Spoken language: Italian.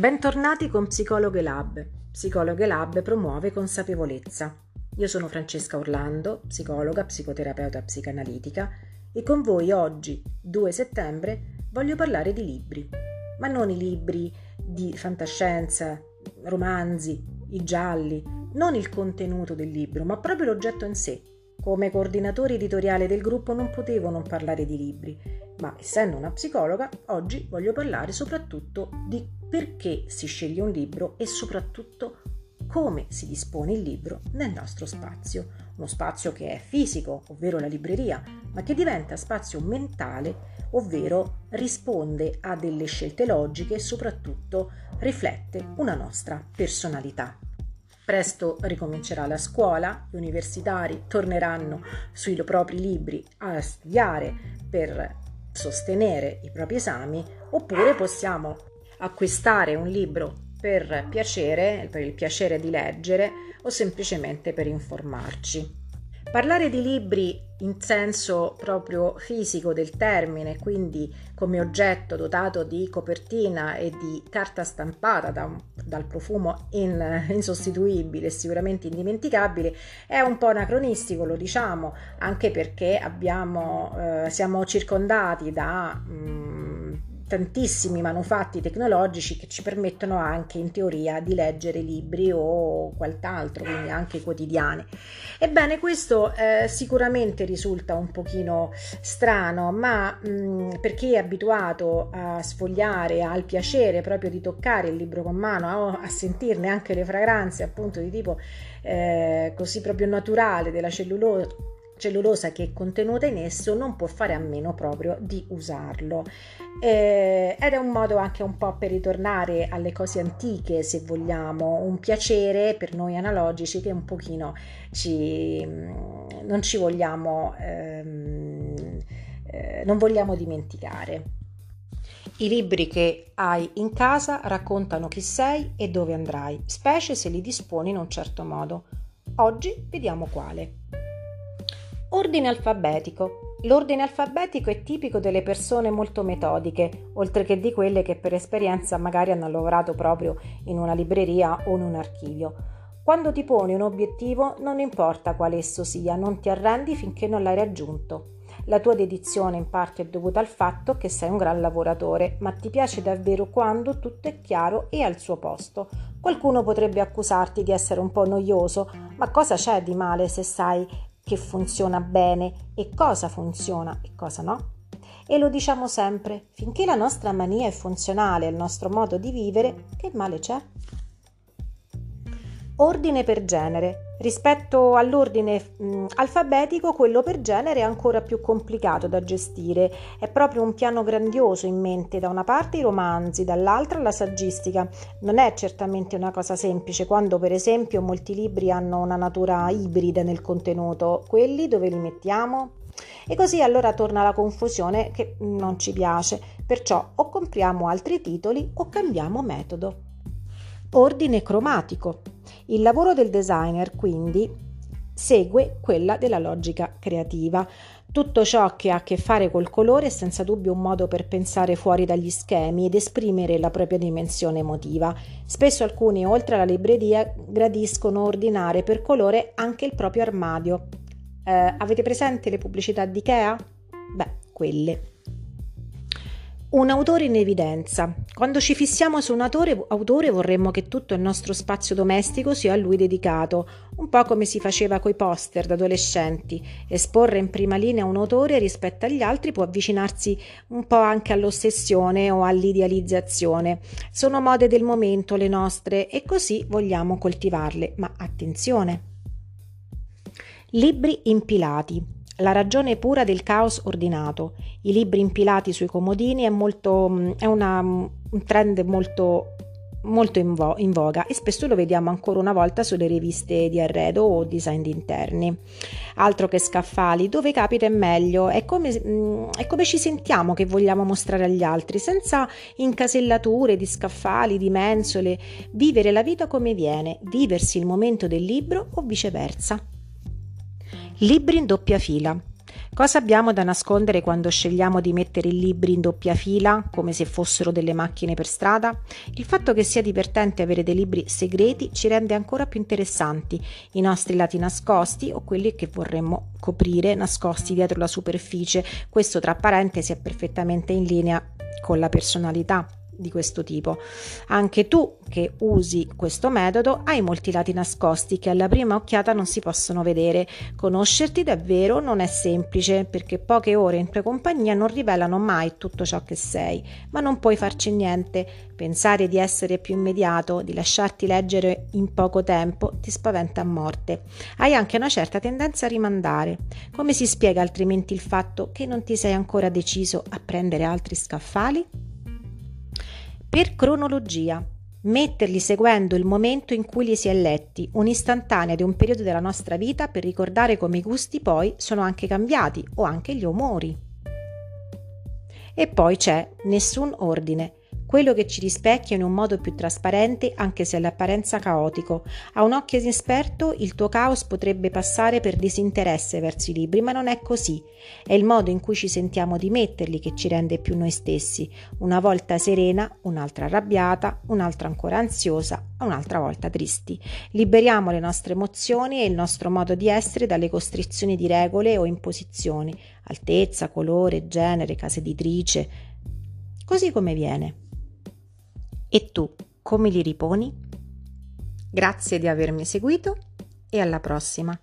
Bentornati con Psicologhe Lab. Psicologhe Lab promuove consapevolezza. Io sono Francesca Orlando, psicologa, psicoterapeuta psicanalitica e con voi oggi, 2 settembre, voglio parlare di libri. Ma non i libri di fantascienza, romanzi, i gialli, non il contenuto del libro, ma proprio l'oggetto in sé. Come coordinatore editoriale del gruppo non potevo non parlare di libri, ma essendo una psicologa, oggi voglio parlare soprattutto di perché si sceglie un libro e soprattutto come si dispone il libro nel nostro spazio. Uno spazio che è fisico, ovvero la libreria, ma che diventa spazio mentale, ovvero risponde a delle scelte logiche e soprattutto riflette una nostra personalità. Presto ricomincerà la scuola, gli universitari torneranno sui propri libri a studiare per sostenere i propri esami, oppure possiamo acquistare un libro per piacere, per il piacere di leggere o semplicemente per informarci. Parlare di libri in senso proprio fisico del termine, quindi come oggetto dotato di copertina e di carta stampata da, dal profumo in, insostituibile e sicuramente indimenticabile, è un po' anacronistico, lo diciamo, anche perché abbiamo, eh, siamo circondati da... Mh, tantissimi manufatti tecnologici che ci permettono anche in teoria di leggere libri o quant'altro, quindi anche quotidiani. Ebbene, questo eh, sicuramente risulta un pochino strano, ma mh, mm, per chi è abituato a sfogliare, al piacere proprio di toccare il libro con mano, a, a sentirne anche le fragranze appunto di tipo eh, così proprio naturale della cellulosa, cellulosa che è contenuta in esso non può fare a meno proprio di usarlo. Eh, ed è un modo anche un po' per ritornare alle cose antiche, se vogliamo, un piacere per noi analogici che un pochino ci, mm, non ci vogliamo, ehm, eh, non vogliamo dimenticare. I libri che hai in casa raccontano chi sei e dove andrai, specie se li disponi in un certo modo. Oggi vediamo quale. Ordine alfabetico. L'ordine alfabetico è tipico delle persone molto metodiche, oltre che di quelle che per esperienza magari hanno lavorato proprio in una libreria o in un archivio. Quando ti poni un obiettivo, non importa quale esso sia, non ti arrendi finché non l'hai raggiunto. La tua dedizione in parte è dovuta al fatto che sei un gran lavoratore, ma ti piace davvero quando tutto è chiaro e al suo posto. Qualcuno potrebbe accusarti di essere un po' noioso, ma cosa c'è di male se sai che funziona bene e cosa funziona e cosa no. E lo diciamo sempre, finché la nostra mania è funzionale al nostro modo di vivere, che male c'è? Ordine per genere. Rispetto all'ordine mh, alfabetico, quello per genere è ancora più complicato da gestire. È proprio un piano grandioso in mente, da una parte i romanzi, dall'altra la saggistica. Non è certamente una cosa semplice quando, per esempio, molti libri hanno una natura ibrida nel contenuto. Quelli dove li mettiamo? E così allora torna la confusione che non ci piace. Perciò o compriamo altri titoli o cambiamo metodo. Ordine cromatico. Il lavoro del designer quindi segue quella della logica creativa. Tutto ciò che ha a che fare col colore è senza dubbio un modo per pensare fuori dagli schemi ed esprimere la propria dimensione emotiva. Spesso alcuni, oltre alla libreria, gradiscono ordinare per colore anche il proprio armadio. Eh, avete presente le pubblicità di Ikea? Beh, quelle. Un autore in evidenza. Quando ci fissiamo su un autore, autore, vorremmo che tutto il nostro spazio domestico sia a lui dedicato, un po' come si faceva coi poster da adolescenti. Esporre in prima linea un autore rispetto agli altri può avvicinarsi un po' anche all'ossessione o all'idealizzazione. Sono mode del momento le nostre e così vogliamo coltivarle, ma attenzione. Libri impilati. La ragione pura del caos ordinato. I libri impilati sui comodini è, molto, è una, un trend molto, molto in, vo- in, voga e spesso lo vediamo ancora una volta sulle riviste di arredo o design interni. Altro che scaffali, dove capita è meglio, è come, è come ci sentiamo che vogliamo mostrare agli altri, senza incasellature di scaffali, di mensole, vivere la vita come viene, viversi il momento del libro o viceversa. Libri in doppia fila. Cosa abbiamo da nascondere quando scegliamo di mettere i libri in doppia fila, come se fossero delle macchine per strada? Il fatto che sia divertente avere dei libri segreti ci rende ancora più interessanti, i nostri lati nascosti o quelli che vorremmo coprire nascosti dietro la superficie. Questo tra parentesi è perfettamente in linea con la personalità di questo tipo. Anche tu che usi questo metodo hai molti lati nascosti che alla prima occhiata non si possono vedere. Conoscerti davvero non è semplice perché poche ore in tua compagnia non rivelano mai tutto ciò che sei, ma non puoi farci niente. Pensare di essere più immediato, di lasciarti leggere in poco tempo, ti spaventa a morte. Hai anche una certa tendenza a rimandare. Come si spiega altrimenti il fatto che non ti sei ancora deciso a prendere altri scaffali? Per cronologia. Metterli seguendo il momento in cui li si è letti, un'istantanea di un periodo della nostra vita per ricordare come i gusti poi sono anche cambiati o anche gli umori. E poi c'è nessun ordine, quello che ci rispecchia in un modo più trasparente anche se all'apparenza caotico. A un occhio inesperto il tuo caos potrebbe passare per disinteresse verso i libri, ma non è così. È il modo in cui ci sentiamo di metterli che ci rende più noi stessi, una volta serena, un'altra arrabbiata, un'altra ancora ansiosa, un'altra volta tristi. Liberiamo le nostre emozioni e il nostro modo di essere dalle costrizioni di regole o imposizioni, altezza, colore, genere, casa editrice, così come viene. E tu come li riponi? Grazie di avermi seguito e alla prossima.